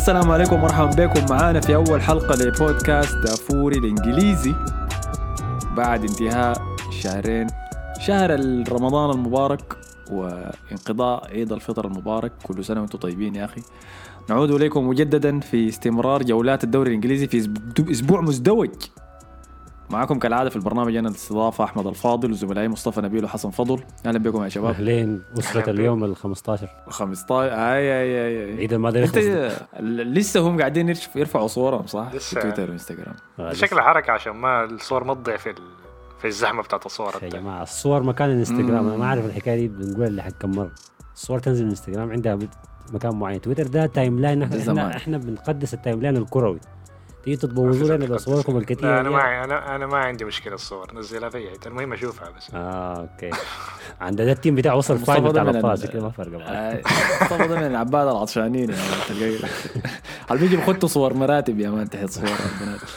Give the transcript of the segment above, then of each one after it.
السلام عليكم ومرحبا بكم. معانا في أول حلقة لبودكاست دافوري الإنجليزي. بعد انتهاء شهرين شهر رمضان المبارك وانقضاء عيد الفطر المبارك. كل سنة وأنتم طيبين يا أخي. نعود إليكم مجددا في استمرار جولات الدوري الإنجليزي في أسبوع مزدوج. معكم كالعادة في البرنامج أنا الاستضافة أحمد الفاضل وزملائي مصطفى نبيل وحسن فضل. أهلا بكم يا شباب. أهلين أسرة اليوم ال 15 15 أي أي أي عيد الماضي أنت لسه هم قاعدين يرفعوا صورهم صح؟ لسه. في تويتر وإنستغرام. آه، شكلها حركة عشان ما الصور ما تضيع في ال... في الزحمة بتاعت الصور يا جماعة الصور مكان الإنستغرام. أنا ما أعرف الحكاية دي بنقول لحق كم مرة. الصور تنزل من الإنستغرام عندها مكان معين. تويتر ده timeline. إحنا. إحنا بنقدس ال timeline الكروي. تيجي تبوظوا لنا بصوركم الكثيره لا أنا. ما أنا أنا ما عندي مشكلة الصور. نزلها في. المهم أشوفها بس. آه okay. عند ده التيم بتاعه وصل ده بتاع من الابطال ال- كده ما فرق معاه مصطفى ده من العباد العطشانين تلقاه هل بيجي بخطوا صور مراتب يا مان تحت صور البنات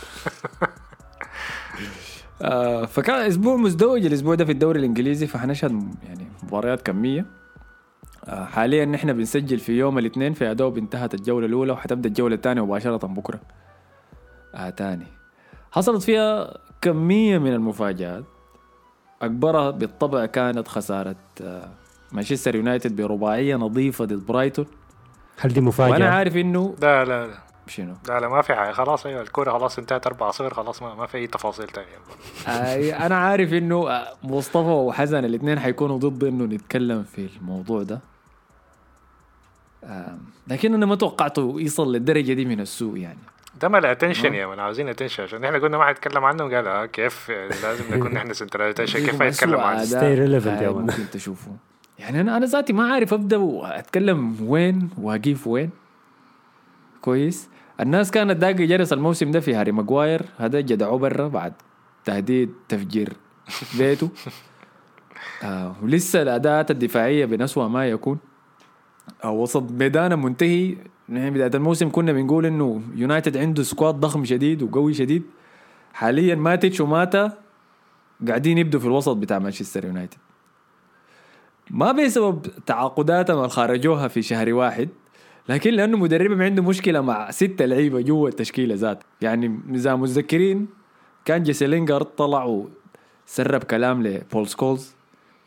آه، فكان أسبوع مزدوج. الأسبوع ده في الدوري الإنجليزي فحنشهد يعني مباريات كمية. آه، حاليا نحن بنسجل في يوم الاثنين في ادوب انتهت الجولة الأولى وحتبدأ الجولة الثانية مباشرة بكرة. آه تاني حصلت فيها كمية من المفاجآت. أكبرها بالطبع كانت خسارة آه، مانشستر يونايتد برباعية نظيفة ضد برايتون هل دي وأنا مفاجاه؟ عارف إنه لا لا لا. شنو؟ لا لا ما في حاجة. خلاص أيوه الكورة خلاص انتهت 4 0 خلاص ما, ما في أي تفاصيل ثانية آه، أنا عارف إنه آه، مصطفى وحسن الاثنين حيكونوا ضد إنه نتكلم في الموضوع ده. آه، لكن أنا ما توقعته يصل للدرجة دي من السوء يعني. ده ما ال attention يا man عاوزين attention عشان إحنا قلنا ما حنتكلم عنه قال آه كيف لازم نكون إحنا center attention كيف أسوأ عنه. أداء Stay relevant يا آه،. ممكن تشوفوا يعني أنا أنا ذاتي ما عارف أبدأ وأتكلم وين واقيف وين. كويس. الناس كانت داقة جرس الموسم ده في هاري ماجواير هذا جدعوه برا بعد تهديد تفجير بيته. آه ولسه الاداءات الدفاعية من أسوأ ما يكون. آه وسط ميدانه منتهي. نحن بداية. الموسم كنا بنقول إنه يونايتد عنده squad ضخم شديد وقوي شديد. حاليا ماتيتش وماتا قاعدين يبدوا في الوسط بتاع مانشستر يونايتد. ما بسبب تعاقداتهم اللي خرجوها في شهر واحد لكن لأنه مدربهم عنده مشكلة مع ستة لعيبة جوا التشكيلة ذات. يعني إذا متذكرين كان جيسي لينجارد طلع وسرب كلام لبول سكولز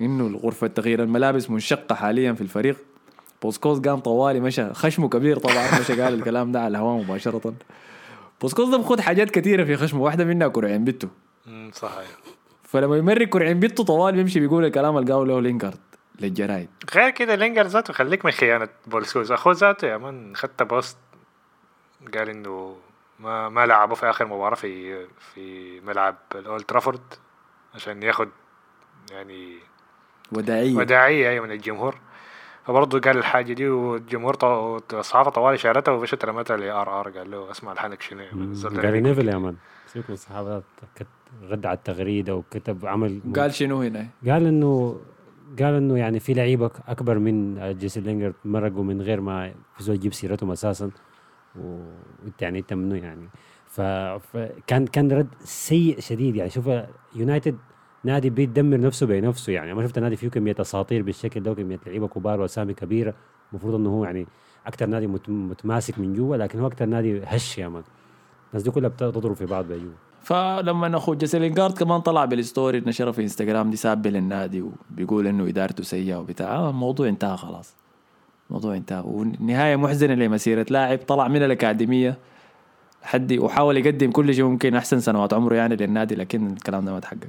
إنه غرفه تغيير الملابس منشقة حاليا في الفريق. بول سكولز قام طوالي مشى. خشمه كبير طبعا مشى قال الكلام ده على الهواء مباشرة. بول سكولز ده بخت حاجات كثيره في خشمه. واحدة منها كرعين بيتو. مم، صح أيوه فلما يمرق كرعين بيتو طوال بيمشي بيقول الكلام اللي قاله له لينجارد للجرايد. غير كده لينجارد ذاته خليك من خيانة بول سكولز أخوه ذاته يا man خت post قال إنه ما ما لعبوا في آخر مباراة في في ملعب الأولد ترافورد عشان ياخد يعني وداعية. وداعية أيوه من الجمهور. فبرضه قال الحاجة دي والجمهور طو... الصحافه طوال شارتها ومشت رمتها لار آر قال له اسمع الحنك شنو يا man؟ نزلت جاري عليك. نيفل يا man. سيبك من الصحافة كت- رد على التغريدة وكتب عمل قال شنو هنا؟ قال إنه قال إنه يعني في لعيبه أكبر من جيسي لينجارد مرقوا من غير ما في زول يجيب سيرتهم أساسا. وإنت يعني إنت منه يعني. فكان كان رد سيء شديد يعني. شوف يونايتد نادي بيدمر نفسه بنفسه يعني. ما شفت نادي فيه كمية أساطير بالشكل ده وكمية لعيبة كبار وأسامي كبيرة. المفروض إنه هو يعني أكثر نادي مت- متماسك من جوا لكن هو أكثر نادي هش يا مان. الناس دي كلها بتضرب في بعض بجوا فلما اخو جيسي لينجارد كمان طلع بال story نشرها في إنستغرام دي ساب للنادي وبيقول إنه إدارته سيئة وبتاع. آه الموضوع انتهى خلاص. الموضوع انتهى. ونهاية محزنة لمسيرة لاعب طلع من الأكاديمية حد وحاول يقدم كل شيء ممكن أحسن سنوات عمره يعني للنادي لكن الكلام ده ما تحقق.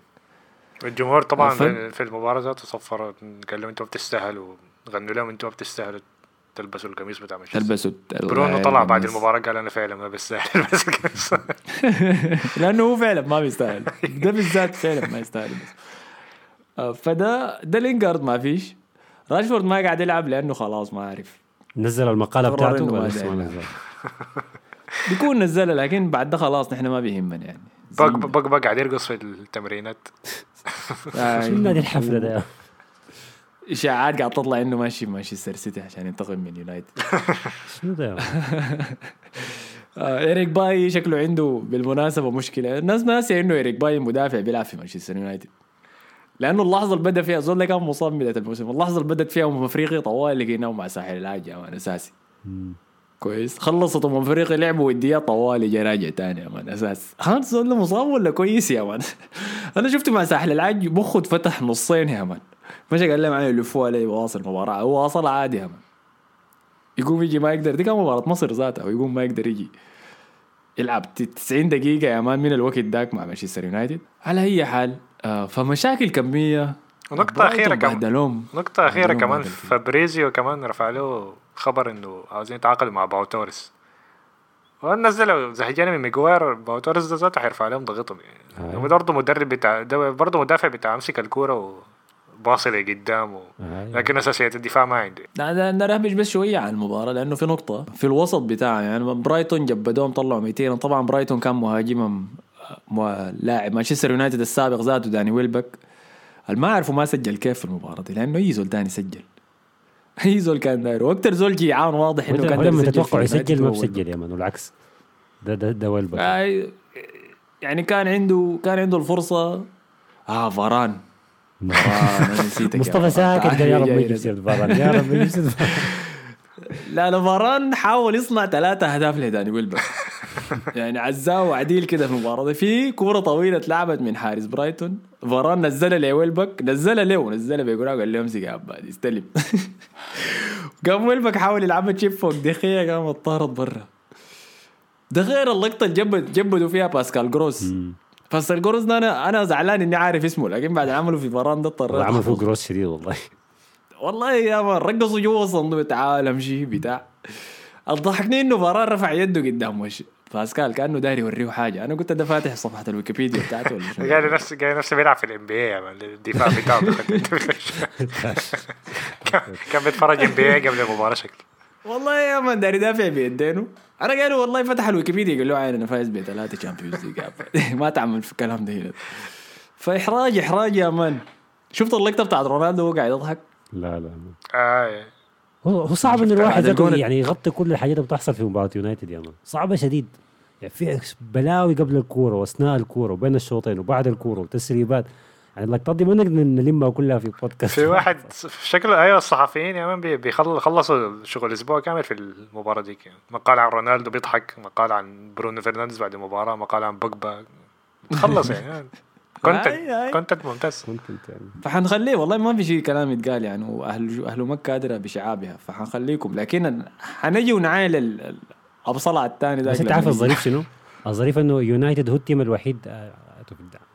والجمهور طبعا في المباراه ذاته صفر قال لهم أنتوا بتستاهلوا غنوا لهم أنتوا بتستاهلوا تلبسوا القميص بتاع مانشستر. تلبسوا برونو طلع بعد. المباراة قال أنا فعلا ما بستاهل البس القميص. لأنه هو فعلا ما بيستاهل. ده بالذات فعلا ما يستاهل. بس. آه، فده ده لينجارد ما فيش. راشفورد ما قاعد يلعب لأنه خلاص ما عارف. نزل المقالة بتاعته ما. نزل؟ بيكون نزلها لكن بعد ده خلاص نحن ما بيهمنا يعني. بق بق بق قاعد يرقص في التمرينات. آه، شو نادي الحفلة ده اشاعات قاعد تطلع إنه ماشي في مانشستر سيتي عشان ينتقم من يونايتد. شنو ده آه إيريك باي شكله عنده بالمناسبة مشكلة. الناس ناسية إنه إيريك باي مدافع بيلعب في مانشستر يونايتد. لأنه اللحظة اللي بدأ فيها زول كان مصاب بداية الموسم. اللحظة اللي بدت فيها افريقيا طوال لقيناه مع ساحل العاج أساسي. كويس. خلصت ام افريقيا لعبوا وديات طوالي جا راجع تاني يا مان أساس. هان زول ده مصاب ولا كويس يا مان؟ أنا شفته مع ساحل العاج مخه اتفتح نصين يا مان. مشى قال لهم معي يلفوا علي واصل المباراه هو واصل عادي يا مان. يقوم يجي ما يقدر. دي كان مباراة مصر ذاتها ويقوم ما يقدر يجي. يلعب 90 دقيقة يا مان من الوقت داك مع مانشستر يونايتد. على أي حال آه فمشاكل كمية. ونقطة أخيرة كمان. نقطة أخيرة كمان. فابريزيو كمان رفع له خبر إنه عاوزين يتعاقدوا مع باو توريس. ونزلوا زهجانة من ميجوير باو توريس ده ذاته حيرفع لهم ضغطهم يعني. آه. برضه مدرب بتاع ده برضه مدافع بتاع أمسك الكورة وباصي لقدام و... آه. لكن أساسية الدفاع ما عنده. لا ده نرهبش بس شوية عن المباراة لأنه في نقطة في الوسط بتاعه يعني برايتون جبدوهم طلعوا 200 طبعا برايتون كان مهاجمهم لاعب مانشستر يونايتد السابق ذاته داني ويلبك. ما عرفوا ما سجل كيف في المباراة دي لأنه أي زول تاني سجل. أي زول كان داير. وأكتر زول جيعان واضح إنه كان داير تتوقع يسجل ما. بسجل يا مان والعكس. ده ده ده آه، يعني كان عنده كان عنده الفرصة. آه فاران. يا مصطفى. ساكت يا رب يجيب فاران. يا رب يجيب فاران. لا لا فاران حاول يصنع ثلاثة أهداف لداني ويلبك يعني عزاه وعديل كده في المباراة دي. في كورة طويلة اتلعبت من حارس برايتون. فاران نزلها لويلبك نزلها له نزلها بيقول قال له امسك يا عباد استلم قام ويلبك حاول يلعبها chip فوق. دخية قام طارت برا. ده غير اللقطة اللي جبد جبدوا فيها باسكال جروس. باسكال جروس ده أنا أنا زعلان إني عارف اسمه لكن بعد عمله في فاران ده اضطريت عمل فوق. جروس شديد والله. والله يا مان رقصوا جوا الصندوق تعال امشي بتاع. الضحكني إنه فاران رفع يده قدام وش. باسكال كأنه داير يوريه حاجة. أنا كنت ده فاتح صفحة الويكيبيديا بتاعته ولا شنو؟ قال نفسه قال نفسه بيلعب في ال NBA الدفاع بتاعه. كان- بيتفرج NBA قبل المباراة شكله. والله يا مان داير يدافع بيدينه. أنا قال والله فتح الويكيبيديا قال له عين أنا فايز بثلاثة Champions League ما تعمل في الكلام ده هنا. فإحراج إحراج يا مان. شفت اللقطة بتاعت رونالدو وهو قاعد يضحك؟ لا لا آه هو هو صعب إن الواحد يعني يغطي كل الحاجات اللي بتحصل في مباراة يونايتد يا مان. صعبة شديد. يعني في بلاوي قبل الكورة وأثناء الكورة وبين الشوطين وبعد الكورة وتسريبات. يعني اللقطات دي ما نقدر نلمها كلها في بودكاست في واحد شكله أيوه الصحفيين يا مان بي- بيخل- خلصوا شغل أسبوع كامل في المباراة دي يعني. مقال عن رونالدو بيضحك مقال عن برونو فرنانديز بعد المباراة مقال عن بوجبا. خلص يعني. content content ممتاز. كنت يعني فحنخليه والله ما في شيء كلام يتقال يعني واهل أهل مكه ادرى بشعابها فحنخليكم. لكن حنجي ونعايل ال- ال- الابصلع الثاني ده بس أنت عارف الظريف شنو؟ الظريف إنه يونايتد هو ال team الوحيد آه،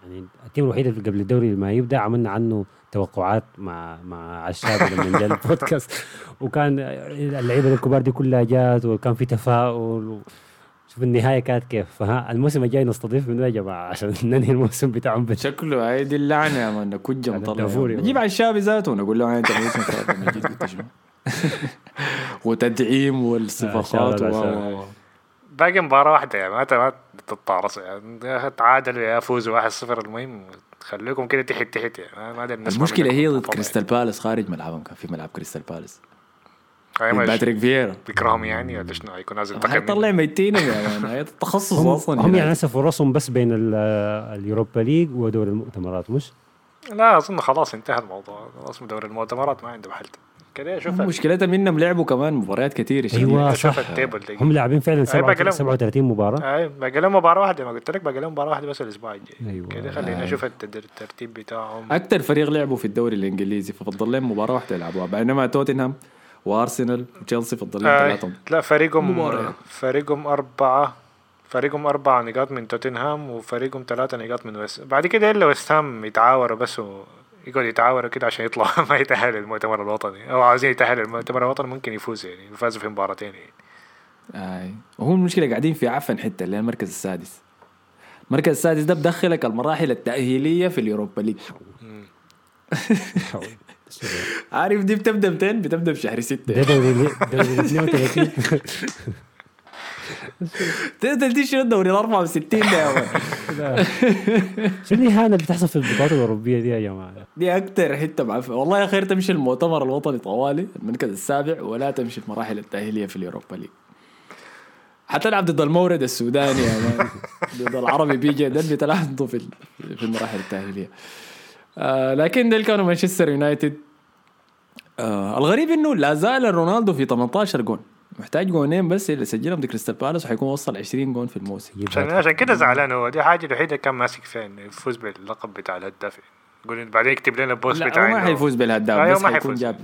يعني ال team الوحيد اللي قبل الدوري ما يبدأ عملنا عنه توقعات مع مع عشاب لما جاء البودكاست. وكان اللعيبة الكبار دي كلها جات وكان في تفاؤل و... شوف النهاية كانت كيف. فها الموسم الجاي نستضيف منه يا جماعة؟ عشان ننهي الموسم بتاعهم شكله هاي دي اللعنة يا مان. كجة مطلع. نجيب على الشاب ذاته ونقول له أنت الموسم وتدعيم والصفقات و- باقي مباراة واحدة يعني ما تتطارصوا يعني تعادلوا يا فوزوا 1-0 المهم خليكم كده تحت تحت يعني ما- منكم هي ضد. كريستال بالاس. خارج ملعبهم كان في ملعب كريستال بالاس. باتريك فييرا بيكرههم يعني ولا شنو؟ هيكون نازل حيطلع تقييم ميتين يا مان هاي التخصص هم, أصلا هم يعني. هسه فرصهم بس بين ال- ال Europa League ودوري المؤتمرات مش؟ لا أظن خلاص انتهى الموضوع. خلاص دوري المؤتمرات ما عنده حل. كده شوف مشكلتها منهم لعبوا كمان مباريات كثير أيوه شوف صح. ال table هم لاعبين فعلا أي باقي لهم. 37 مباراة. أي باقي لهم مباراة واحدة ما قلت لك باقي لهم مباراة واحدة بس الأسبوع الجاي. أيوة. كده خلينا آه. نشوف الترتيب بتاعهم. أكثر فريق لعبوا في الدوري الإنجليزي ففضل لهم مباراة واحدة يلعبوها. بينما توتنهام وأرسنال وتشيلسي فضل لهم آه. ثلاثة لا فريقهم مباراة. فريقهم أربعة. فريقهم أربعة نقاط من توتنهام وفريقهم ثلاثة نقاط من ويست بعد كده إلا ويست هام يتعاوروا بس و... يقعد يتعاوروا كده عشان يطلع. ما يتأهل المؤتمر الوطني. أو عاوزين يتأهل المؤتمر الوطني ممكن يفوز يعني يفازوا في مباراتين يعني. اي وهو المشكلة قاعدين في عفن حتة اللي المركز السادس. المركز السادس ده بدخلك المراحل التأهيلية في اليوروبا ليج. عارف دي بتبدأ متين بتبدأ بشهر ده ستة. دوري دوري 32 تقدر تشتري الدوري ال 64 ده يا مان شنو الاهانه اللي بتحصل في البطولات الأوروبية دي يا جماعة؟ دي أكتر حتة معفنه والله يا خير تمشي المؤتمر الوطني طوالي المركز السابع ولا تمشي المراحل التأهيلية في ال Europa League. حتلعب ضد المورد السوداني يا man ضد العربي بيجي ده اللي في ال- في المراحل التأهيلية. آه لكن ديل كانوا مانشستر يونايتد. آه الغريب إنه لا زال رونالدو في 18 جون. محتاج جونين بس اللي سجلهم ضد كريستال بالاس وحيكون وصل 20 جون في الموسم. عشان كده زعلان هو. دي الحاجة الوحيدة اللي كان ماسك فيها إنه يفوز باللقب بتاع الهداف. يقول بعدين يكتب لنا البوست لا بتاع هو ما حيفوز بالهداف بس ما حيكون حيفوز. جاب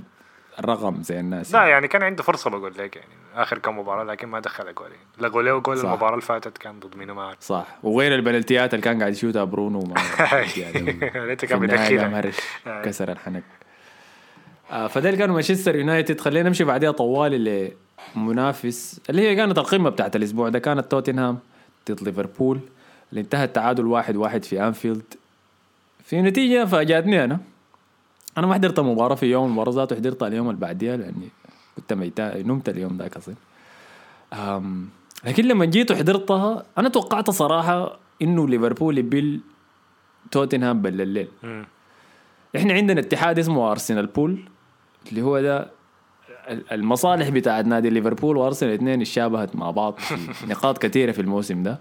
الرقم زي الناس لا يعني كان عنده فرصة بقول لك يعني آخر كم مباراة لكن ما دخل اجوال لقوا له جول. المباراة اللي فاتت كان ضد مينو ما صح. وغير البلنتيات اللي كان قاعد يشوتها برونو ما ليته في كان بيدخلها. كسر الحنك. آه فده كانوا مانشستر يونايتد. خلينا نمشي بعدها طوالي لمنافس اللي هي كانت القمة بتاعت الأسبوع ده. كانت توتنهام ضد ليفربول اللي انتهى التعادل واحد واحد في أنفيلد. في نتيجة فاجأتني أنا. أنا ما حضرت المباراة في يوم المباراة ذاته حضرتها اليوم اللي بعديها لأني كنت ميت نمت اليوم ذاك أصلا. أم، لكن لما جيت وحضرتها أنا توقعت صراحة إنه ليفربول يبل توتنهام بل الليل مم. إحنا عندنا اتحاد اسمه أرسنال بول اللي هو ده ال- المصالح بتاعت نادي ليفربول وأرسنال الاثنين اتشابهت مع بعض في نقاط كثيرة في الموسم ده.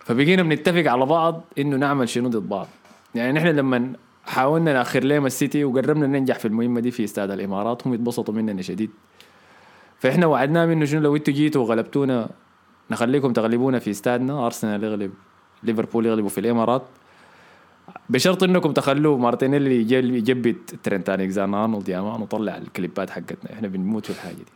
فبقينا بنتفق على بعض إنه نعمل شنو ضد بعض. يعني نحن لما حاولنا نأخر لهم السيتي وقربنا ننجح في المهمة دي في استاد الإمارات هم يتبسطوا مننا شديد. فإحنا وعدناهم انه شنو؟ لو أنتوا جيتوا وغلبتونا نخليكم تغلبونا في استادنا. أرسنال يغلب ليفربول يغلبوا في الإمارات. بشرط إنكم تخلوا مارتينيلي يجبد ترنت الكساندر أرنولد يا man وطلع الكليبات حقتنا. إحنا بنموت في الحاجة دي.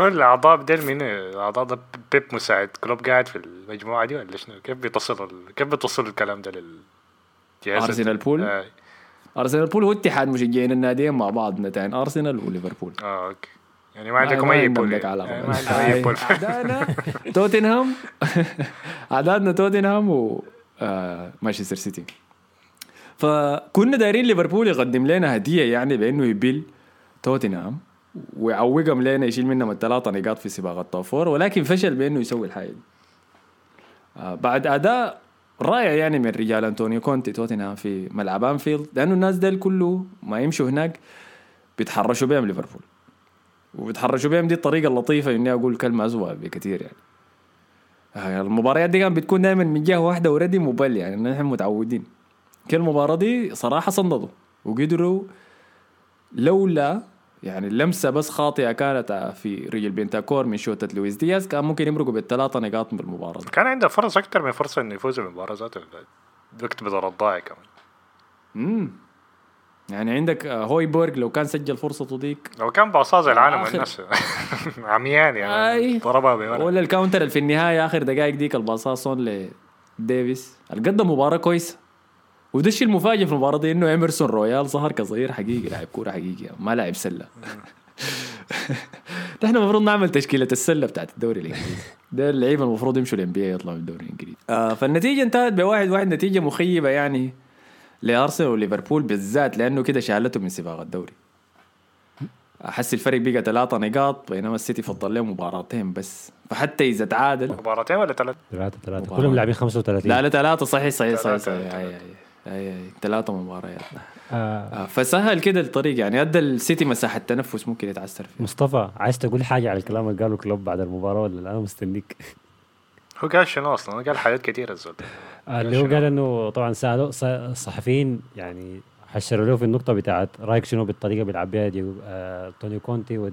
هو الأعضاء بدل من الأعضاء ده بيب مساعد. كلوب قاعد في المجموعة دي ولا شنو؟ كيف بيتصل ال... كيف بيتصل الكلام ده للجهاز أرسنال بول؟ آه. أرسنال بول هو اتحاد مشجعين الناديين مع بعض نتائج أرسنال وليفربول. آه أوكي. يعني ما عندكم أي بول. لك يعني. علاقة. آه، ما عندكم أي أي. بول. اعدادنا توتنهام. اعدادنا توتنهام و آه، مانشستر سيتي. فكنا دايرين ليفربول يقدم لنا هدية يعني بإنه يبيل توتنهام ويعوقهم لنا يشيل منهم الثلاثة نقاط في سباق ال top four ولكن فشل بإنه يسوي الحاجة دي. آه، بعد أداء رائع يعني من رجال أنطونيو كونتي توتنهام في ملعب أنفيلد لأنه الناس ديل كله ما يمشوا هناك بيتحرشوا بهم ليفربول. وبيتحرشوا بهم دي الطريقة اللطيفة إني أقول كلمة اسوء بكثير يعني. آه، المباريات دي كانت بتكون دائما من جهة واحدة وريدي موبل يعني نحن متعودين. كل المباراه دي صراحة صنددوا وقدروا لولا يعني لمسة بس خاطئة كانت في رجل بنتاكور من شوطه لويس دياز كان ممكن يمرقوا بالثلاثة نقاط بالمباراه دي. كان عنده فرص أكثر من فرصة إنه يفوز بالمباراة ذاته. وقت بدل الضايع كمان. امم يعني عندك آه، هويبورغ لو كان سجل فرصته ديك لو كان باصاه زي العالم والناس. عميان يعني. ضربها بوراه. ولا ال counter اللي في النهاية آخر دقائق ديك الباصات سون لديفيس. قدم مباراة كويسة. وده الشيء المفاجئ في المباراة دي إنه إيمرسون رويال ظهر كظهير حقيقي لاعب كورة حقيقي ما لاعب سلة. نحن المفروض نعمل تشكيلة السلة بتاعت الدوري الإنجليزي. ده اللعيبة المفروض يمشوا ال NBA يطلعوا من الدوري الإنجليزي. آه فالنتيجة انتهت بواحد واحد نتيجة مخيبة يعني لأرسنال وليفربول بالذات لأنه كده شالته من سباق الدوري. أحس الفرق بقى ثلاثة نقاط بينما السيتي فضل له مباراتين بس. فحتى إذا تعادل مباراتين ولا ثلاث ثلاثة ثلاثة. مباراة. كلهم لاعبين 35 لا لا ثلاثة صحيح صحيح صحيح ثلاثة، صحيح. أي- أي- أي. أي ثلاثة مباريات. آه. آه، فسهل كده الطريق يعني. ادى السيتي مساحة تنفس ممكن يتعثر فيها. مصطفى عايز تقول حاجة على الكلام اللي قاله كلوب بعد المباراة ولا لا؟ أنا مستنيك. هو قال شنو أصلا؟ قال حاجات كثيره الزول آه، اللي هو قال إنه طبعا سألوا ص- الصحفيين يعني حشروا له في النقطة بتاعت رأيك شنو بالطريقة اللي بيلعب بيها ديو آه أنتونيو كونتي وال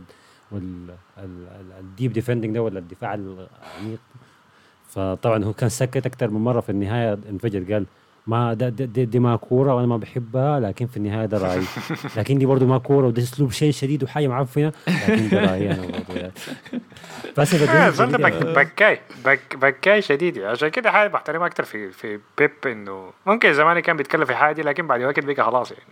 وال deep defending ده ولا الدفاع العميق. فطبعا هو كان سكت أكثر من مرة في النهاية انفجر قال ما ده دي, دي, دي ما كورة وأنا ما بحبها لكن في النهاية ده رأيي لكن دي برضه ما كورة وده أسلوب شيء شديد وحاجه معفنه لكن ده رأيي أنا برضه يعني. بس بك- بكاي بك بكاي شديد. عشان كده حاجة بحترمها أكثر في في بيب إنه ممكن زمان كان بيتكلم في حاجة دي لكن بعد وقت بقى خلاص يعني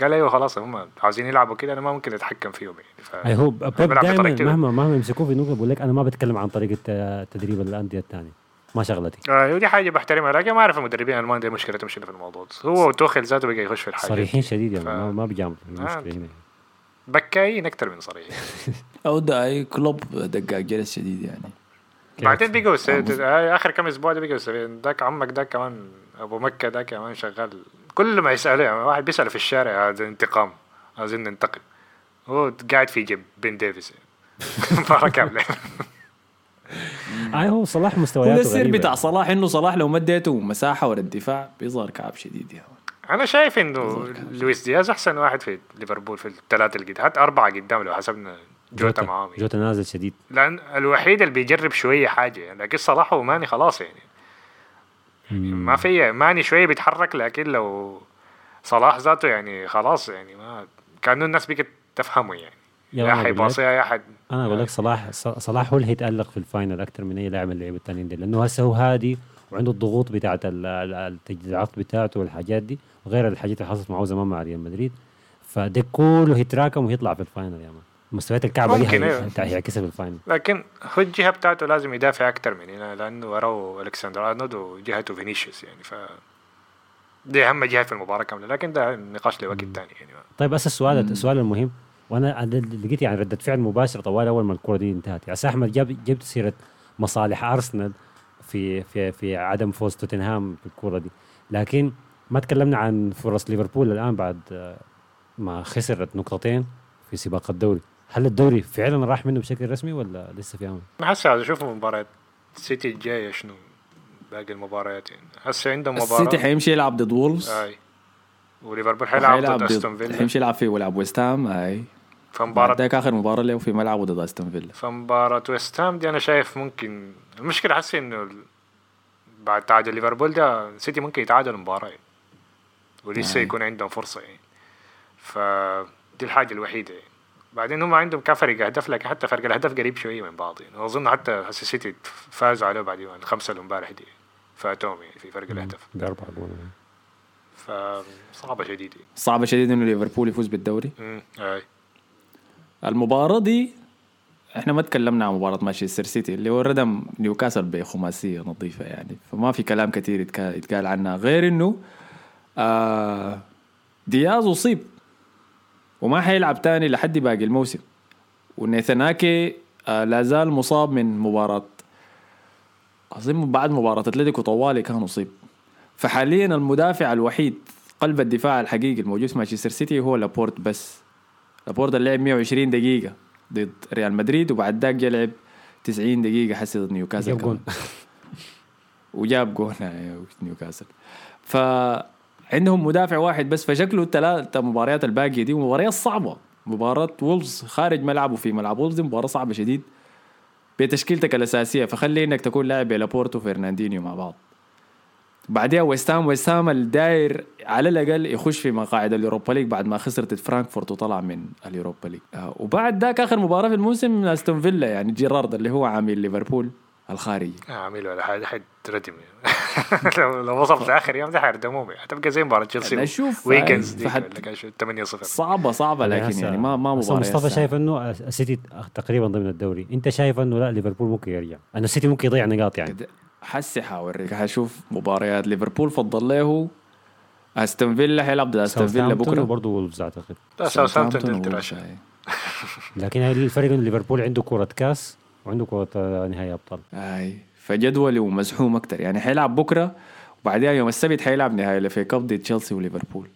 قال أيوه خلاص هم عاوزين يلعبوا كده أنا ما ممكن أتحكم فيهم يعني ف... أي هو بيب بطريقته. مهما مهما يمسكوه في نقطه بقول لك أنا ما بتكلم عن طريقه تدريب الأندية الثانية ما شغلتي. آه ودي حاجة بحترمها لكن ما أعرف المدربين الالمان دي مشكلتهم شنو في الموضوع. ده. هو وتوخيل ذاته بقى يخش في الحاجة. صريحين شديد يعني ف- ما, ما بيجامل آه. المشكلة هنا. بكايين أكثر من صريح أو ده أي كلوب دقاق جلس شديد يعني. بعدين بقوا س... آه، آخر كم أسبوع ده بقوا سبعين داك عمك داك كمان أبو مكة داك كمان شغال. كل ما يسأله يعني واحد بيسأل في الشارع هذا انتقام عايزين ننتقم هو قاعد في جيب بين ديفيس. مباراة كاملة اي هو صلاح هو مستوياته ده السر بتاع يعني. صلاح إنه صلاح لو مديته مساحة ورا الدفاع بيظهر كعب شديد يعني. أنا شايف إنه لويس دياز أحسن واحد في ليفربول في الثلاثة اللي قدام حتى أربعة قدام لو حسبنا جوتا معاهم. يعني. جوتا نازل شديد. لأن الوحيد اللي بيجرب شوية حاجة يعني لكن صلاح وماني خلاص يعني. ما في ماني شوية بيتحرك لكن لو صلاح ذاته يعني خلاص يعني ما كأنه الناس بقت تفهمه يعني. يا لك- حيباصيها يا حد أنا أقول لك صلاح صلاح هو اللي هيتألق في ال final أكثر من أي لاعب من اللعيبة الثانيين دي لأنه هسه هو هادي وعنده الضغوط بتاعت ال- ال- التجديدات بتاعته والحاجات دي وغير الحاجات اللي حصلت معه زمان مع ريال مدريد. فده كله هيتراكم ويطلع في ال final يا man. مستويات الكعبة دي أيوة. هيعكسها في ال final. لكن هو الجهة بتاعته لازم يدافع أكتر من هنا لأنه وراه ألكسندر أرنولد وجهته فينيسيوس يعني ف دي أهم جهة في المباراة كاملة لكن ده نقاش لوقت ثاني يعني. طيب بس السؤال السؤال المهم. وأنا لقيت يعني ردة فعل مباشرة طوال أول ما الكرة دي انتهت. يعني احمد جاب جبت سيرة مصالح أرسنال في في في عدم فوز توتنهام في الكرة دي. لكن ما تكلمنا عن فرص ليفربول الآن بعد آه، ما خسرت نقطتين في سباق الدوري. هل الدوري فعلا راح منه بشكل رسمي ولا لسه في أمل؟ أنا هسه أشوف مباراة السيتي الجاية شنو باقي المباريات يعني. هسه عندهم مباراة. السيتي حيمشي يلعب ضد وولفز. أي. وليفربول حيلعب ضد أستون فيلا. حيمشي يلعب فيه ويلعب ويست هام أي. فمباراه ذاك آخر مباراة له في ملعبه ضد أستون فيلا. فمباراة ويست هام دي أنا شايف ممكن المشكلة حسي إنه بعد تعادل ليفربول ده سيتي ممكن يتعادل مباراة يعني. ولسه آه. يكون عندهم فرصة يعني. فدي الحاجة الوحيدة يعني. بعدين هم عندهم كان فرق أهداف لكن حتى فرق الأهداف قريب شوية من بعض يعني. واظن حتى هسه سيتي فازوا عليه بعد الخمسة اللي امبارح دي. فاتوهم يعني في فرق الأهداف. باربع جول فصعبة شديدة يعني. صعبة شديد إنه ليفربول يفوز بالدوري. امم أي. المباراة دي إحنا ما تكلمنا عن مباراة مانشستر سيتي اللي هو ردم نيوكاسل بخماسية نظيفة يعني. فما في كلام كثير يتقال عنها غير إنه آه دياز أصيب وما حيلعب تاني لحد باقي الموسم. ونيثناكي آه لا زال مصاب من مباراه أظن بعد مباراة أتلتيكو طوالي كان أصيب. فحاليا المدافع الوحيد قلب الدفاع الحقيقي الموجود في مانشستر سيتي هو لابورت بس. لابورت اللي لعب 120 دقيقة ضد ريال مدريد وبعد ذاك جا لعب 90 دقيقة حسي ضد نيوكاسل جاب. جون. وجاب جون نيوكاسل. فعندهم مدافع واحد بس فشكله الثلاثة مباريات الباقية دي مباريات صعبة. مباراة وولفز خارج ملعبه في ملعب وولفز دي مباراة صعبة شديد بتشكيلتك الأساسية. فخلي إنك تكون لاعب لابورتو وفرناندينيو مع بعض. بعدها ويست هام ويست هام الداير على الأقل يخش في مقاعد اليوروبا ليج بعد ما خسرت فرانكفورت وطلع من اليوروبا ليج. آه وبعد ذاك آخر مباراة في الموسم أستون فيلا يعني جيرارد اللي هو عامل ليفربول الخارجي. عامل ولا حاجة حد ردم لو لو وصلت لآخر يوم ده حيردموهم هتبقى زي مباراة أنا تشيلسي أشوف ويكندز هاي دي فحد- ولا كان شو؟ 8 0 صعبة صعبة لكن يعني ما ما مباراة مصطفى. شايف إنه السيتي تقريبا ضمن الدوري. أنت شايف إنه لا ليفربول ممكن يرجع. انه السيتي ممكن يضيع نقاط يعني. حسي حاوريك. حشوف مباريات ليفربول. فضل له أستون فيلا حيلعب ضد أستون فيلا بكرة. وبرضه وولفز أعتقد. لا ساوثهامبتون. لكن هاي الفرق انه ليفربول عنده كرة كاس وعنده كرة آه، نهائي أبطال. أي. فجدوله مزحوم أكتر. يعني حيلعب بكرة وبعدها يوم السبت حيلعب نهائي FA Cup ضد تشيلسي وليفربول.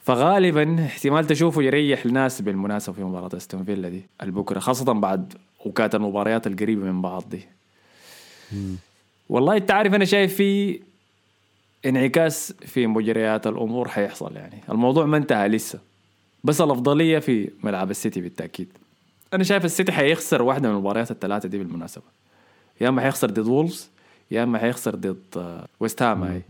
فغالبا احتمال تشوفه يريح الناس بالمناسبة في مباراة أستون فيلا دي البكرة خاصة بعد وكانت المباريات القريبة من بعض دي. والله انت عارف أنا شايف في انعكاس في مجريات الأمور حيحصل يعني. الموضوع ما انتهى لسه بس الأفضلية في ملعب السيتي بالتأكيد. أنا شايف السيتي حيخسر واحدة من المباريات الثلاثة دي بالمناسبة. يا أما حيخسر ضد وولفز يا أما حيخسر ضد آه، ويست هام هاي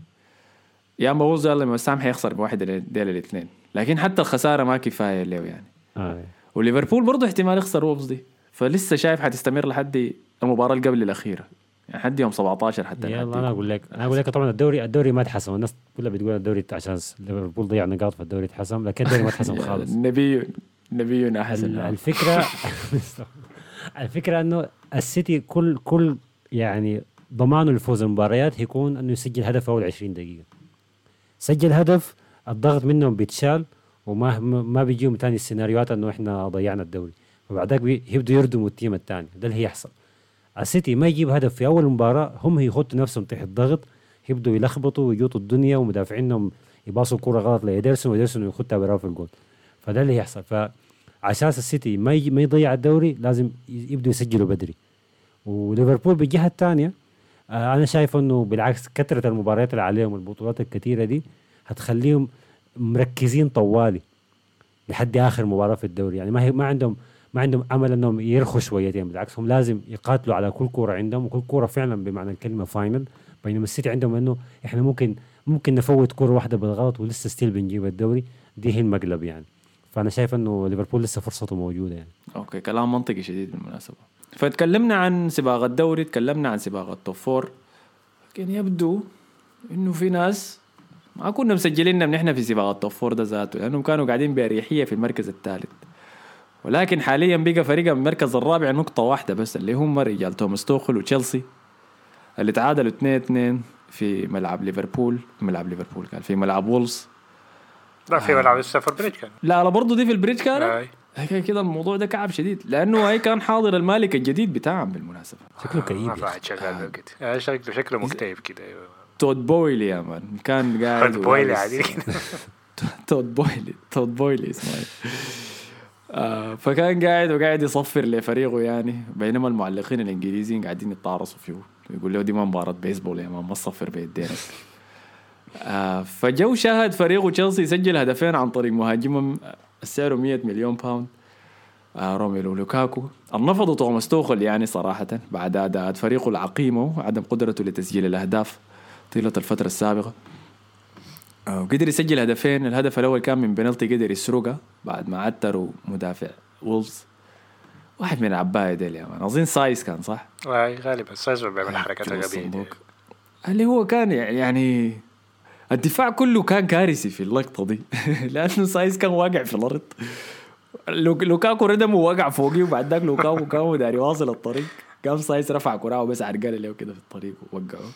يا أما وولفز ولا ويست هام حيخسر بواحد ديل الاثنين. لكن حتى الخسارة ما كفاية له يعني. آه. وليفربول برضه احتمال يخسر وولفز دي. فلسه شايف حتستمر لحد المباراة اللي قبل الأخيرة. يعني حد يوم 17 حتى يلا. أنا أقول لك أنا أقول لك طبعا الدوري الدوري ما اتحسم الناس كلها بتقول الدوري عشان ليفربول ضيع نقاط فالدوري اتحسم لكن الدوري ما اتحسم خالص. نبي نبينا حسن ال- الفكرة الفكرة إنه السيتي كل كل يعني ضمانه لفوز المباريات هيكون إنه يسجل هدف أول 20 دقيقة. سجل هدف الضغط منهم بيتشال وما ما بيجيهم تاني السيناريوهات إنه إحنا ضيعنا الدوري. وبعدك بي- يبدوا يردموا ال team الثاني ده اللي هيحصل. السيتي ما يجيب هدف في أول مباراة هم يحطوا نفسهم تحت ضغط يبدوا يلخبطوا ويجوطوا الدنيا ومدافعينهم يباصوا كرة غلط لإيدرسون وإيدرسون يخدها برا في الجول. فده اللي يحصل. فعشان السيتي ما ما يضيع الدوري لازم يبدوا يسجلوا بدري. وليفربول بالجهة الثانية آه أنا شايف إنه بالعكس كثرة المباريات اللي عليهم البطولات الكثيرة دي هتخليهم مركزين طوالي لحد آخر مباراة في الدوري. يعني ما هي ما عندهم ما عندهم أمل إنهم يرخوا شويتين بالعكس هم لازم يقاتلوا على كل كورة عندهم وكل كورة فعلا بمعنى الكلمة final بينما السيتي عندهم إنه إحنا ممكن ممكن نفوت كورة واحدة بالغلط ولسه still بنجيب الدوري. دي هي المقلب يعني. فأنا شايف إنه ليفربول لسه فرصته موجودة يعني. okay كلام منطقي شديد بالمناسبة. فتكلمنا عن سباق الدوري تكلمنا عن سباق ال top four لكن يبدو إنه في ناس ما كنا مسجلين نحن في سباق ال top four ده ذاته لأنهم كانوا قاعدين بأريحية في المركز الثالث. ولكن حاليا بقى فرق المركز الرابع نقطة واحدة بس اللي هم رجال توماس توخل وتشيلسي اللي تعادلوا 2 2 في ملعب ليفربول. ملعب ليفربول قال في ملعب وولفز. لا في ملعب ستامفورد بريدج كان. لا لا برضه دي في البريدج كانت آي. هيك كده الموضوع ده كعب شديد لأنه هي كان حاضر المالك الجديد بتاعهم بالمناسبة. شكله كئيب شغال آه، شكله شكله مكتئب كده. أيوه تود بويلي يا man. كان قاعد خد بويلي عادي. تود بويلي تود بويلي اسمه. آه فكان قاعد وقاعد يصفر لفريقه يعني بينما المعلقين الإنجليزيين قاعدين يتعرصوا فيه. يقول له دي ما مباراة بيسبول يا man ما تصفر بيدينك. آه فجو شاهد فريقه تشيلسي يسجل هدفين عن طريق مهاجمهم. سعره 100 مليون pound آه روميلو لوكاكو. النفضوا توماس توخل يعني صراحة بعد أداء فريقه العقيمة وعدم قدرته لتسجيل الأهداف طيلة الفترة السابقة. وقدر يسجل هدفين. الهدف الأول كان من بنالتي قدر يسرقها بعد ما عتروا مدافع وولفز واحد من العباية ديل يا man. أظن سايس كان صح؟ آي، غالبا. سايس بيعمل حركات غبية. اللي هو كان يعني الدفاع كله كان كارثي في اللقطة دي. لأنه سايس كان واقع في الأرض. لو- لوكاكو ردم ووقع فوقيه وبعد ذاك لوكاكو كان داري واصل الطريق. قام سايس رفع كراعه بس عرقله له كده في الطريق ووقعه.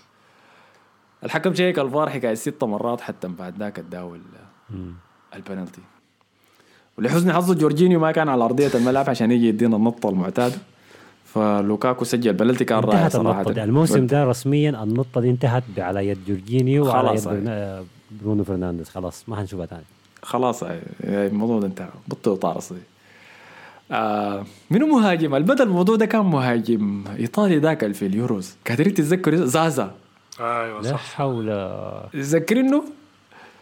الحكم شيك الفار حكاية ست مرات حتى بعد ذاك اداه. البنالتي. ولحسن حظه جورجينيو ما كان على أرضية الملعب عشان يجي يدينا النطة المعتادة. فلوكاكو سجل بنالتي كان رائع انتهت صراحة. النقطة دي. الموسم ده رسميا النقطة دي انتهت على يد جورجينيو وعلى يد. برنا- برونو فرنانديز. خلاص ما حنشوفها تاني. خلاص هاي- هاي الموضوع ده انتهى. بطلوا طارص دي آه منو مهاجم؟ البدل الموضوع ده كان مهاجم إيطالي ذاك في اليوروز قادرين تتذكروا زازا. أيوه لا صح. حول. لا تذكرينه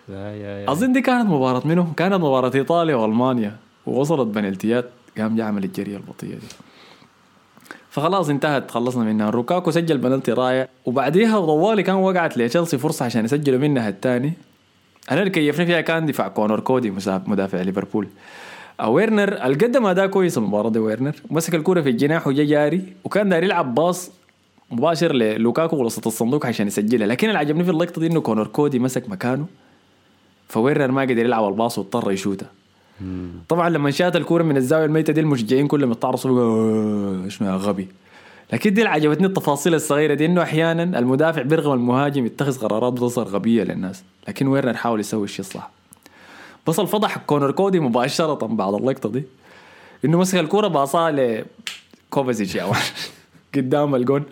يا يا. أظن دي كانت مباراة منه كانت مباراة إيطاليا وألمانيا ووصلت بنالتيات قام جا عمل الجريه البطيئة دي. فخلاص انتهت خلصنا منها. لوكاكو سجل بنالتي رائع وبعديها طوالي كان وقعت لتشيلسي فرصة عشان يسجلوا منها الثاني. أنا اللي كيفني فيها كان دفاع كونر كودي مدافع ليفربول. آه، ويرنر القدم اداء كويس المباراة دي ويرنر مسك الكرة في الجناح وجا جاري وكان داير يلعب pass مباشر للوكاكو وسط الصندوق عشان يسجلها. لكن اللي عجبني في اللقطة دي إنه كونر كودي مسك مكانه فويرنر ما قدر يلعب ال pass واضطر يشوتها طبعا لما شات الكورة من الزاوية الميتة دي المشجعين كلهم يتعرصوا بيقولوا "آه، شنو يا غبي. لكن دي اللي عجبتني التفاصيل الصغيرة دي إنه أحيانا المدافع بيرغم المهاجم يتخذ قرارات بتظهر غبية للناس. لكن ويرنر حاول يسوي الشيء الصح. بس الفضح كونر كودي مباشرة بعد اللقطة دي إنه مسك الكورة باصاها لكوفازيتش. يا. قدام الجون.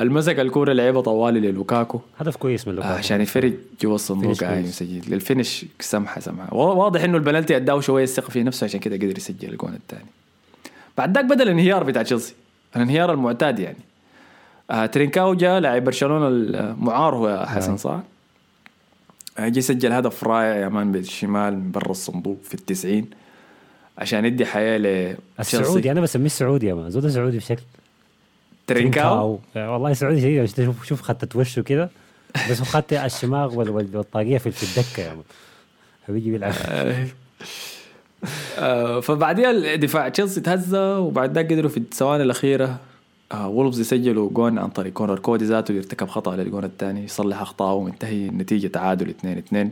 المسك الكورة لعبها طوالي للوكاكو. هدف كويس من لوكاكو. عشان يفرج جوا الصندوق كويس. يسجل. لل finish سمحة سمحة. وا- واضح إنه البنالتي أداه شوية الثقة في نفسه عشان كده قدر يسجل الجون الثاني. بعد ذاك بدأ الانهيار بتاع تشيلسي. الانهيار المعتاد يعني. آه ترينكاو جاء لاعب برشلونة المعار هو حسي صح؟ آه، جه سجل هدف رائع يا man بالشمال من برا الصندوق في التسعين عشان يدي حياة ل السعودي أنا بسميه السعودي يا man. زود سعودي بشكل. ترينكاو. آه، والله سعودي شديد مش شوف شوف خطة وشه كده بس هو خط الشماغ وال- وال- والطاقية في في الدكة يا man حبيجي بيلعب آه، فبعديها الدفاع تشيلسي تهزى وبعد ذاك قدروا في الثواني الأخيرة آه وولفز يسجلوا جون عن طريق كونر كودي ذاته اللي ارتكب خطأ للجون الثاني يصلح أخطائه وانتهي النتيجة تعادل 2 2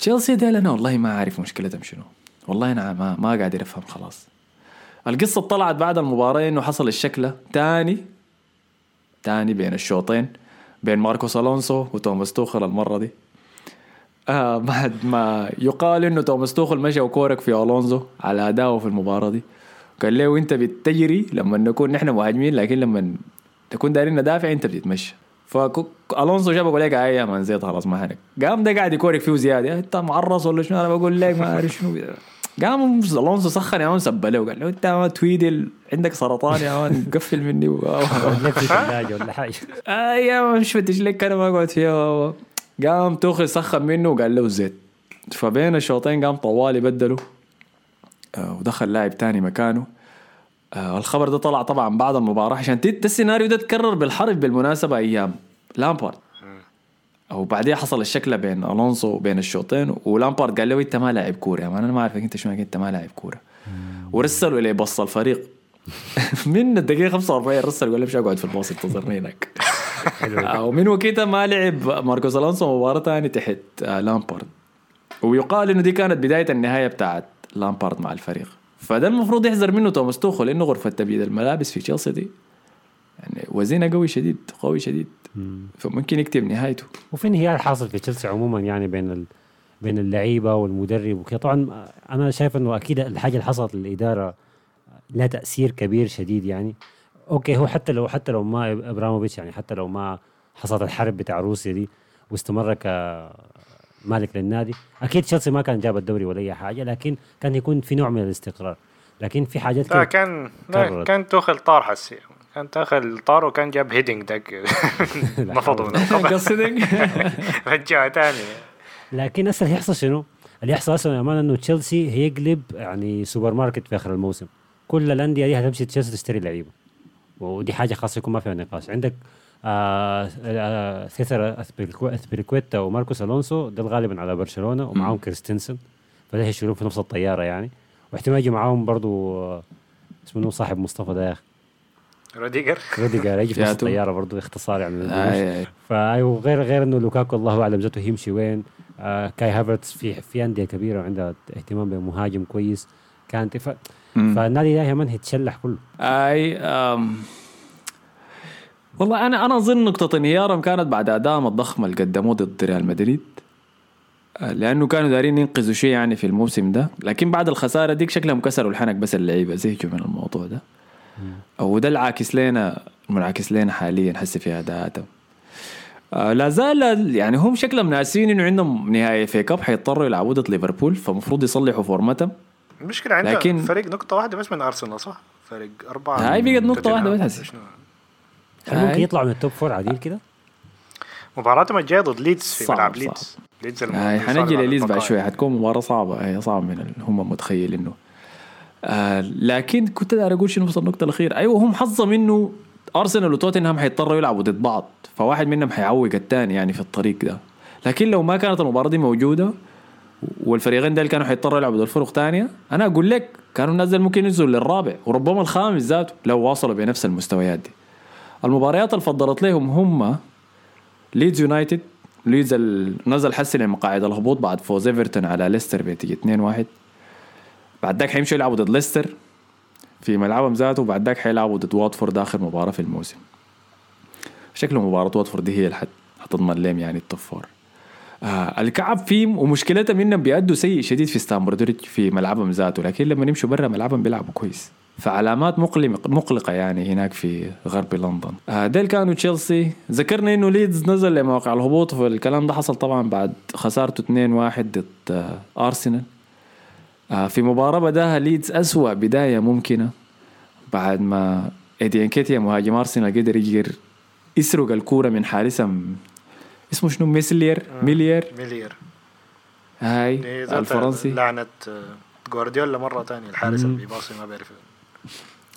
تشيلسي ديل أنا والله ما عارف مشكلتهم شنو. والله أنا ما ما قادر أفهم خلاص. القصة طلعت بعد المباراة إنه حصل الشكله تاني تاني بين الشوطين بين ماركوس الونسو وتوماس توخل المرة دي. آه بعد ما يقال إنه توماس توخل مشى وكورك في ألونزو على أداؤه في المباراة دي. قال له أنت بتجري لما نكون نحن مهاجمين لكن لما تكون دايرين ندافع أنت بتتمشى. فالونسو جاب بقول لك آه يا man زيت خلاص ما هنك قام ده قاعد يكورك فيه زيادة. انت معرص ولا شنو؟ أنا بقول لك ما أعرف شنو. قام الونسو سخن يا مان سبله وقال له أنت يا مان تويدل عندك سرطان يا مان قفل مني ولا حاجة. آه يا مان مش فتش لك أنا ما اقعد فيها قام توخي سخن منه وقال له زيت فبين الشوطين قام طوالي بدلوا آه، ودخل لاعب تاني مكانه. آه، الخبر ده طلع طبعا بعد المباراة عشان السيناريو ده تكرر بالحرب بالمناسبة أيام لامبارد أو بعدين حصل الشكلة بين ألونسو بين الشوطين ولامبارد قال له أنت ما لاعب كورة يا مان أنا ما أعرفك أنت شو أنت ما لاعب كورة. ورسلوا إليه بص الفريق. من الدقيقة 45 رسل قال له مش أقعد في الباص انتظرني هناك. آه، ومن وقتها ما لعب ماركوس ألونسو مباراة ثانية تحت آه، لامبارد. ويقال إنه دي كانت بداية النهاية بتاعت لامبارد مع الفريق. فده المفروض يحذر منه توماس توخل لأنه غرفة تبييض الملابس في تشيلسي دي. يعني وزنها قوي شديد قوي شديد. فممكن يكتب نهايته. وفي انهيار حاصل في تشيلسي عموما يعني بين ال... بين اللعيبة والمدرب وكده. طبعا أنا شايف إنه أكيد الحاجة اللي حصلت للإدارة لها تأثير كبير شديد يعني. okay هو حتى لو حتى لو ما إبراموفيتش يعني حتى لو ما حصلت الحرب بتاع روسيا دي واستمر كمالك للنادي أكيد تشيلسي ما كان جاب الدوري ولا أي حاجة لكن كان يكون في نوع من الاستقرار. لكن في حاجات لا كان لا. كان توخل طار حسي. كان توخل طار وكان جاب هيدنج داك نفضوا من الخبر قصدك؟ رجعه تاني. لكن هسه اللي هيحصل شنو؟ اللي يحصل هسه يا man إنه تشيلسي هيقلب يعني سوبر ماركت في آخر الموسم. كل الأندية دي هتمشي تشيلسي تشتري لعيبة. ودي حاجة خاصة يكون ما فيها نقاش. عندك آه آه اسبيليكويتا وماركوس ألونسو ده غالبا على برشلونة ومعاهم كريستنسن. فده هيشيلون في نفس الطيارة يعني. واحتمال يجي معاهم برضو آه اسمه صاحب مصطفى ده يا أخي. روديجر. روديجر يجي في نفس. الطيارة برضو اختصار يعني آي آي. فايوه غير غير إنه لوكاكو الله أعلم ذاته يمشي وين. آه كاي هافرتس في في أندية كبيرة عندها اهتمام بمهاجم كويس. كانت ف... فالنادي ده يا man هيتشلح كله. أي أم والله أنا أنا أظن نقطة انهيارهم كانت بعد ادائهم الضخم اللي قدموه ضد ريال مدريد. آه، لأنه كانوا دارين ينقذوا شيء يعني في الموسم ده. لكن بعد الخسارة ديك شكلهم كسروا الحنك بس اللعيبة زهجوا من الموضوع ده. وده العاكس لنا منعكس لنا حاليا حسي في اداءاتهم آه لا زال يعني هم شكلهم ناسين إنه عندهم نهائي في cup حيضطروا يلعبوا ضد ليفربول فمفروض يصلحوا فورمتهم المشكلة عندها لكن- فريق نقطة واحدة بس من أرسنال صح؟ فريق أربعة هاي من بقت نقطة واحدة توتنهام. بس؟ هل ممكن. يطلعوا من ال top four عديل كده؟ مباراتهم الجاية ضد ليدز في ملعب. ليدز ليدز هاي حنجي لليدز بعد البقاء. شوي حتكون مباراة صعبة هي صعبة من هم متخيلينه آه لكن كنت داير أقول شنو في النقطة الأخيرة. أيوه هم حظهم إنه أرسنال وتوتنهام حيضطروا يلعبوا ضد بعض. فواحد منهم حيعوق الثاني يعني في الطريق ده. لكن لو ما كانت المباراة دي موجودة والفريقين دول كانوا حيضطروا يلعبوا ضد فرق ثانية أنا أقول لك كانوا دول ممكن ينزلوا للرابع وربما الخامس ذاته لو واصلوا بنفس المستويات دي. المباريات اللي فضلت لهم هم ليدز يونايتد. ليدز نزل حسي مقاعد الهبوط بعد فوز إيفرتون على ليستر بنتيجة 2-1 بعد ذاك حيمشوا يلعبوا ضد ليستر في ملعبهم ذاته وبعد ذاك حيلعبوا ضد واتفورد آخر مباراة في الموسم. شكله مباراة واتفورد دي هي اللي حتضمن لهم يعني ال top four. آه الكعب فيهم ومشكلتهم انهم بيأدوا سيء شديد في ستامفورد بريدج في ملعبهم ذاته لكن لما يمشوا برا ملعبهم بيلعبوا كويس. فعلامات مقلقة مقلقة يعني هناك في غرب لندن. آه ديل كانوا تشيلسي. ذكرنا إنه ليدز نزل لمواقع الهبوط والكلام ده حصل طبعا بعد خسارته 2-1 ضد آه أرسنال. في مباراة بداها ليدز أسوأ بداية ممكنة بعد ما إيدي إنكيتيا مهاجم أرسنال قدر يجر يسرق الكورة من حارسهم. اسمه شنو؟ ميسلير؟ ميلير؟ ميلير. هاي ذات الفرنسي. لعنة آه، جوارديولا مرة تانية الحارس اللي بيباصي ما بيعرف.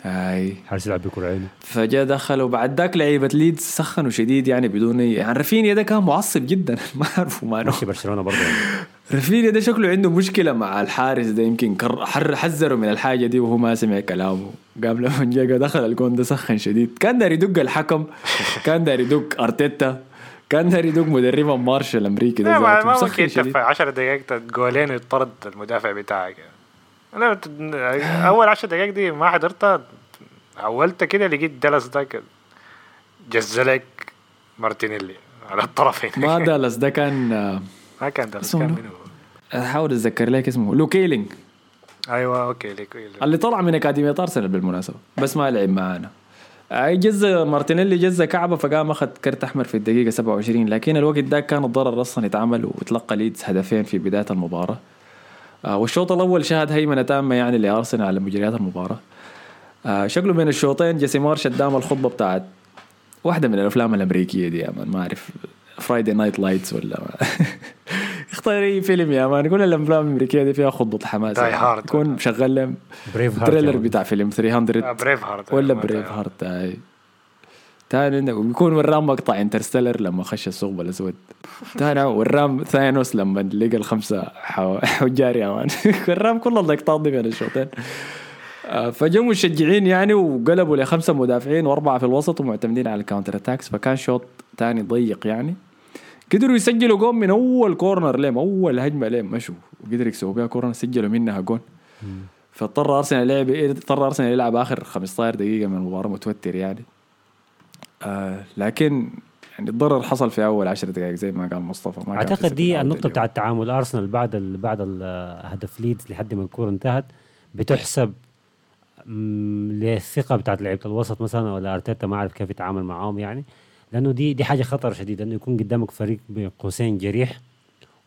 هاي. حارس يلعب بكرة عينه فجاء دخل وبعد ذاك لعيبة ليدز سخنوا شديد يعني بدون يعني رافينيا ده كان معصب جدا. ما أعرفه ما برشلونة برضه. رافينيا ده شكله عنده مشكلة مع الحارس ده يمكن حر حذره من الحاجة دي وهو ما سمع كلامه قام لما جاء دخل الجون ده سخن شديد كان داير يدق الحكم كان داير يدق أرتيتا كان داير يدق مدرب مارش الامريكي ده ما. ما ممكن. تدفع 10 دقائق جولين يطرد المدافع بتاعك أنا أول 10 دقائق دي ما حضرتها اولت كده لقيت دالاس ذاك جزلك مارتينيلي على الطرفين ما دالاس ده كان ما كان دالاس كان منو؟ احاول أتذكر لك اسمه. لوك أيلينج أيوه okay ليك. اللي طلع من أكاديمية ارسنال بالمناسبة بس ما لعب معانا. أي جزة مارتينيلي جزة كعبة فقام أخذ كرت أحمر في الدقيقة 27 لكن الوقت ده كان الضرر أصلا يتعمل وتلقى ليدز هدفين في بداية المباراة. آه والشوط الأول شهد هيمنة تامة يعني لأرسنال على مجريات المباراة. آه شكله بين الشوطين جيسي مارش قدام الخطبة بتاعت واحدة من الأفلام الأمريكية دي يا man ما أعرف Friday Night Lights ولا اختار اي فيلم يا man كل الأفلام الأمريكية دي فيها خطبه حماس. يعني. Hard. يكون مشغل لهم Braveheart trailer. بتاع فيلم 300 Brave heart ولا Brave heart هاي تاني عندك وبيكون وراهم مقطع Interstellar لما خش الثقب الأسود. تاني وراهم ثانوس لما لقى الخمسة حو- حجار يا man وراهم كل اللقطات دي بين الشوطين. آه، فجو مشجعين يعني وقلبوا لخمسة مدافعين وأربعة في الوسط ومعتمدين على ال counter attacks فكان شوط تاني ضيق يعني. قدروا يسجلوا جون من أول corner لهم أول هجمة لهم مشوا وقدروا يكسبوا بها corner سجلوا منها جون. فاضطر أرسنال لعب اضطر أرسنال يلعب آخر 15 دقيقة من المباراة متوتر يعني. آه لكن يعني الضرر حصل في أول 10 دقائق زي ما قال مصطفى ما أعتقد دي النقطة اليوم. بتاعت تعامل أرسنال بعد ال بعد ال- هدف ليدز لحد ما الكورة انتهت. بتحسب للثقه بتاعت لعيبة الوسط مثلا ولا أرتيتا ما عارف كيف يتعامل معاهم يعني. لأنه دي دي حاجة خطر شديد إنه يكون قدامك فريق بين قوسين جريح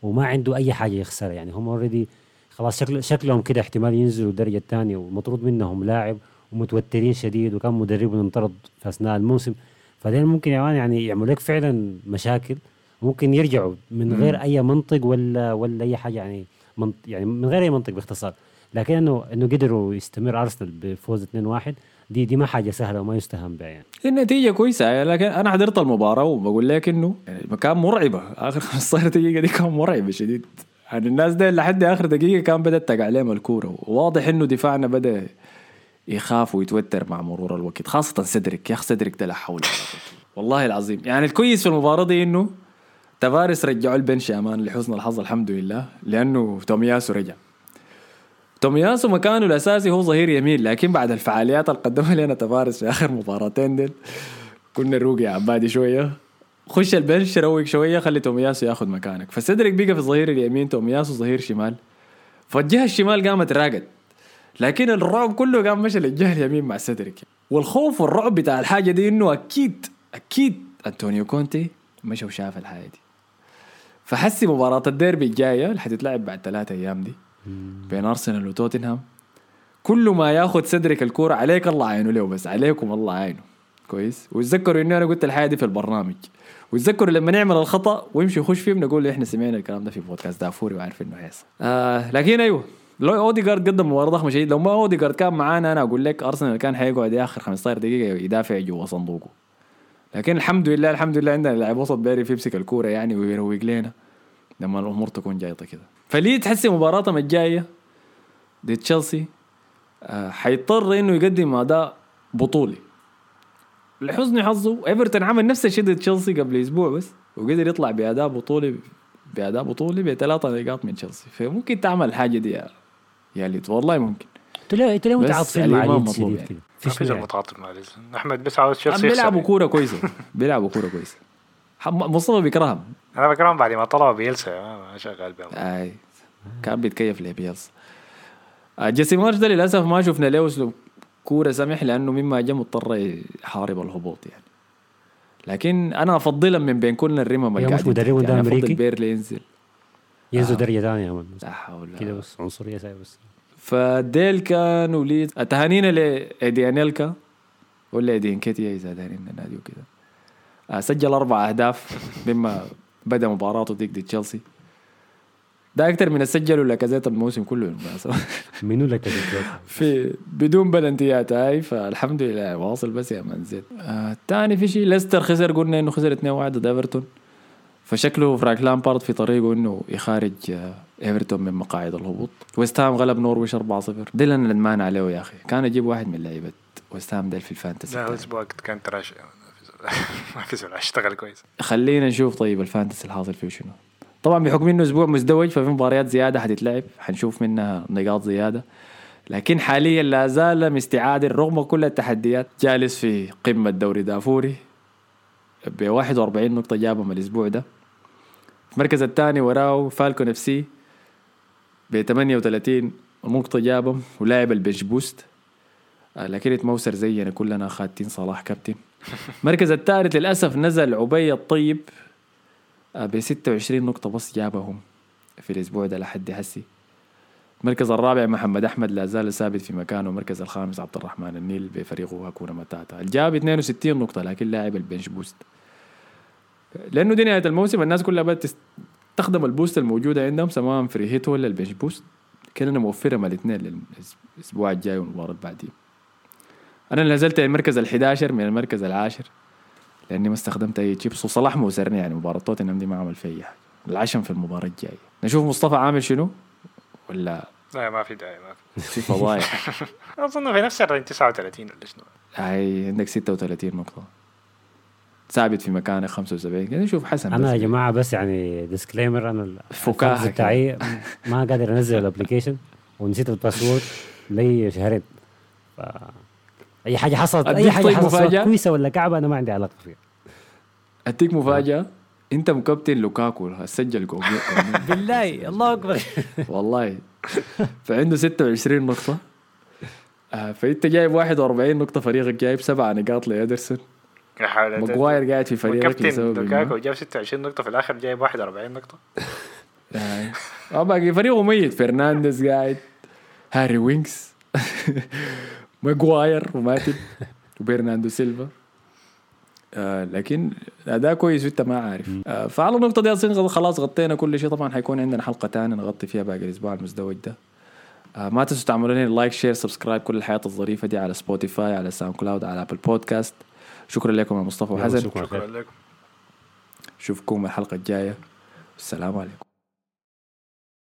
وما عنده أي حاجة يخسرها. يعني هم already خلاص شكل شكلهم كده احتمال ينزلوا الدرجه الثانية ومطرود منهم لاعب ومتوترين شديد وكان مدربهم انطرد في أثناء الموسم. فديل ممكن man يعني يعملوا لك فعلا مشاكل ممكن يرجعوا من غير أي منطق ولا ولا أي حاجة يعني يعني من غير أي منطق باختصار. لكن انه إنه قدروا يستمر أرسنال بفوز 2-1 دي دي ما حاجة سهلة وما يستهان بها يعني النتيجة كويسة لكن أنا حضرت المباراة وبقول لك إنه يعني كان مرعبة. آخر 15 دقيقة دي كان مرعبة شديد. يعني الناس دي لحد آخر دقيقة كان بدأت تقع عليهم الكورة. وواضح إنه دفاعنا بدأ يخاف ويتوتر مع مرور الوقت خاصة سدرك يا أخي سدرك ده لا حول والله العظيم. يعني الكويس في المباراة دي إنه تفارس رجعوا البنش يا مان لحسن الحظ الحمد لله. لأنه تومياسو رجع. تومياسو مكانه الأساسي هو ظهير يمين لكن بعد الفعاليات اللي قدمها لنا تفارس في آخر مباراتين ديل. كنا نروق يا عبادي شوية. خش البنش روق شوية خلي تومياسو ياخذ مكانك. فسدرك بقى في الظهير اليمين تومياسو ظهير شمال. فالجهه الشمال قامت راقد. لكن الرعب كله قام مشى للجهة اليمين مع سدرك والخوف والرعب بتاع الحاجة دي إنه أكيد أكيد انطونيو كونتي مشى وشاف الحاجة دي. فحسي مباراة الديربي الجاية اللي حتتلعب بعد ثلاثة أيام دي. بين أرسنال وتوتنهام. كل ما ياخذ سيدريك الكورة عليك الله عينه له بس عليكم الله عينه. كويس؟ وتذكروا إنه أنا قلت الحاجة دي في البرنامج. وتذكروا لما نعمل الخطأ ويمشي يخش فيه نقول إحنا سمعنا الكلام ده في بودكاست دافوري وعارف إنه هيحصل. آه لكن أيوه لو اوديجارد قدم مباراة ضخمة شديد لو ما اوديجارد كان معانا أنا أقول لك أرسنال كان حيقعد اخر 15 دقيقة يدافع جوا صندوقه. لكن الحمد لله الحمد لله عندنا لاعب وسط بيعرف يمسك الكورة يعني ويروق لنا لما الأمور تكون جايطة كده. فليدز هسي مباراتهم الجايه ضد تشيلسي آه حيضطر إنه يقدم أداء بطولي. لحسن حظه ايفرتون عمل نفس الشيء ضد تشيلسي قبل أسبوع بس وقدر يطلع بأداء بطولي بأداء بطولي بثلاثة نقاط من تشيلسي فممكن تعمل الحاجة دي يا يا ليدز والله ممكن. أنتوا ليه أنتوا ليه بس متعاطفين مع ليدز يعني. كده ما فيش في زول يعني. متعاطف مع ليدز أحمد بس عاوز تشيلسي بيلعبوا يخسر. كورة كويسة. بيلعبوا كورة كويسة. مصطفى بيكرههم. أنا بكرههم بعد ما طلعوا بيلسا ما ما شغال بهم. أي. كان بيتكيف لبيلسا آه، جيسي مارش ده للأسف ما شفنا له أسلوب كورة سمح لأنه مما جاء مضطر يحارب الهبوط يعني. لكن أنا أفضلها من بين كل الرمم هي مش مدرب. ده يعني؟ بيرنلي ينزل. ينزلوا آه. درجة ثانية لا حول كده بس عنصرية ساي بس. فديل كان وليد تهانينا لايدي انيلكا ولا ايدي انكيتيا إذا دارين النادي وكده؟ آه، سجل أربع أهداف مما بدا مباراته ضد تشيلسي. ده أكثر من السجل لاكازيت الموسم كله. بالمناسبه منو لك الدكتور؟ في بدون بلنتيات هاي فالحمد لله. واصل بس يا man زين آه تاني في شيء ليستر خسر قلنا إنه خسر 2-1 ضد إيفرتون. فشكله فرانك لامبارد في طريقه إنه يخارج آه إيفرتون من مقاعد الهبوط. ويست هام غلب نورويش 4-0 ده اللي أنا ندمان عليه يا أخي. كان أجيب واحد من لعيبة ويست هام ده في ال Fantasy لا هو بتاعي. أسبوع كان trashy ما في زول أشتغل كويس. خلينا نشوف طيب ال Fantasy الحاصل فيه شنو. طبعا بحكم إنه أسبوع مزدوج ففي مباريات زيادة حتتلعب حنشوف منها نقاط زيادة. لكن حاليا لا زال مستعاد رغم كل التحديات جالس في قمة دوري دافوري ب 41 نقطة جابهم الأسبوع ده. المركز الثاني وراه Falcon FC ب 38 نقطة جابهم ولاعب ال bench boost. آه، لكن موسر زينا كلنا خاتين صلاح كابتن. المركز الثالث للأسف نزل عبي الطيب ب 26 نقطة بس جابهم في الأسبوع ده لحد هسي. المركز الرابع محمد أحمد لا زال ثابت في مكانه المركز الخامس عبد الرحمن النيل بفريقه هكونا متاتا الجاب 62 نقطة لكن لاعب ال bench boost. لأنه دي نهاية الموسم الناس كلها بدأت تست... استخدم ال boost الموجودة عندهم سواء free hit ولا ال bench boost. كان أنا موفرهم الاثنين للاسبوع الجاي والمباراة بعدين. أنا نزلت المركز ال11 من المركز العاشر لأني ما استخدمت أي تشيبس وصلاح موزرني يعني مباراه توتنهام دي ما عمل في حاجة العشم في المباراة الجاية. نشوف مصطفى عامل شنو؟ ولا؟ لا ما في داعي ما في. في فضايح. أظن في نفس ال range 39 ولا شنو. هاي عندك 36 نقطة. ثابت في مكانك 75 كده نشوف حسن أنا يا بس. جماعة بس يعني disclaimer أنا ال- فكاهة ال fantasy بتاعي ما قادر أنزل ال application ونسيت ال password لي شهرين. ف... أي حاجة حصلت أي أديك حاجة طيب حصلت مفاجأة؟ كويسة ولا كعبة؟ أنا ما عندي علاقة فيها. أديك مفاجأة؟ أنت مكابتن لوكاكو سجل جول. بالله الله أكبر. والله. فعنده 26 نقطة. آه، فأنت جايب 41 نقطة فريقك جايب سبعة نقاط حول ماجواير قاعد في فريقك كابتن لوكاكو جاب 26 نقطة في الآخر جايب 41 نقطة. آه. آه، باقي فريقه ميت. فرنانديز قاعد. هاري وينكس. ماجواير وماتب وبرناندو سيلفا. آه لكن أداء كويس وانت ما عارف آه فعلى النقطة دي أظن خلاص غطينا كل شيء. طبعا حيكون عندنا حلقة ثانية نغطي فيها باقي الأسبوع المزدوج ده آه ما تنسوا تعملوا لنا like share subscribe كل الحاجات الظريفة دي على Spotify على SoundCloud على Apple Podcast شكرا لكم يا مصطفى وحسن. شكراً. شكرا لكم. اشوفكم الحلقة الجاية. والسلام عليكم.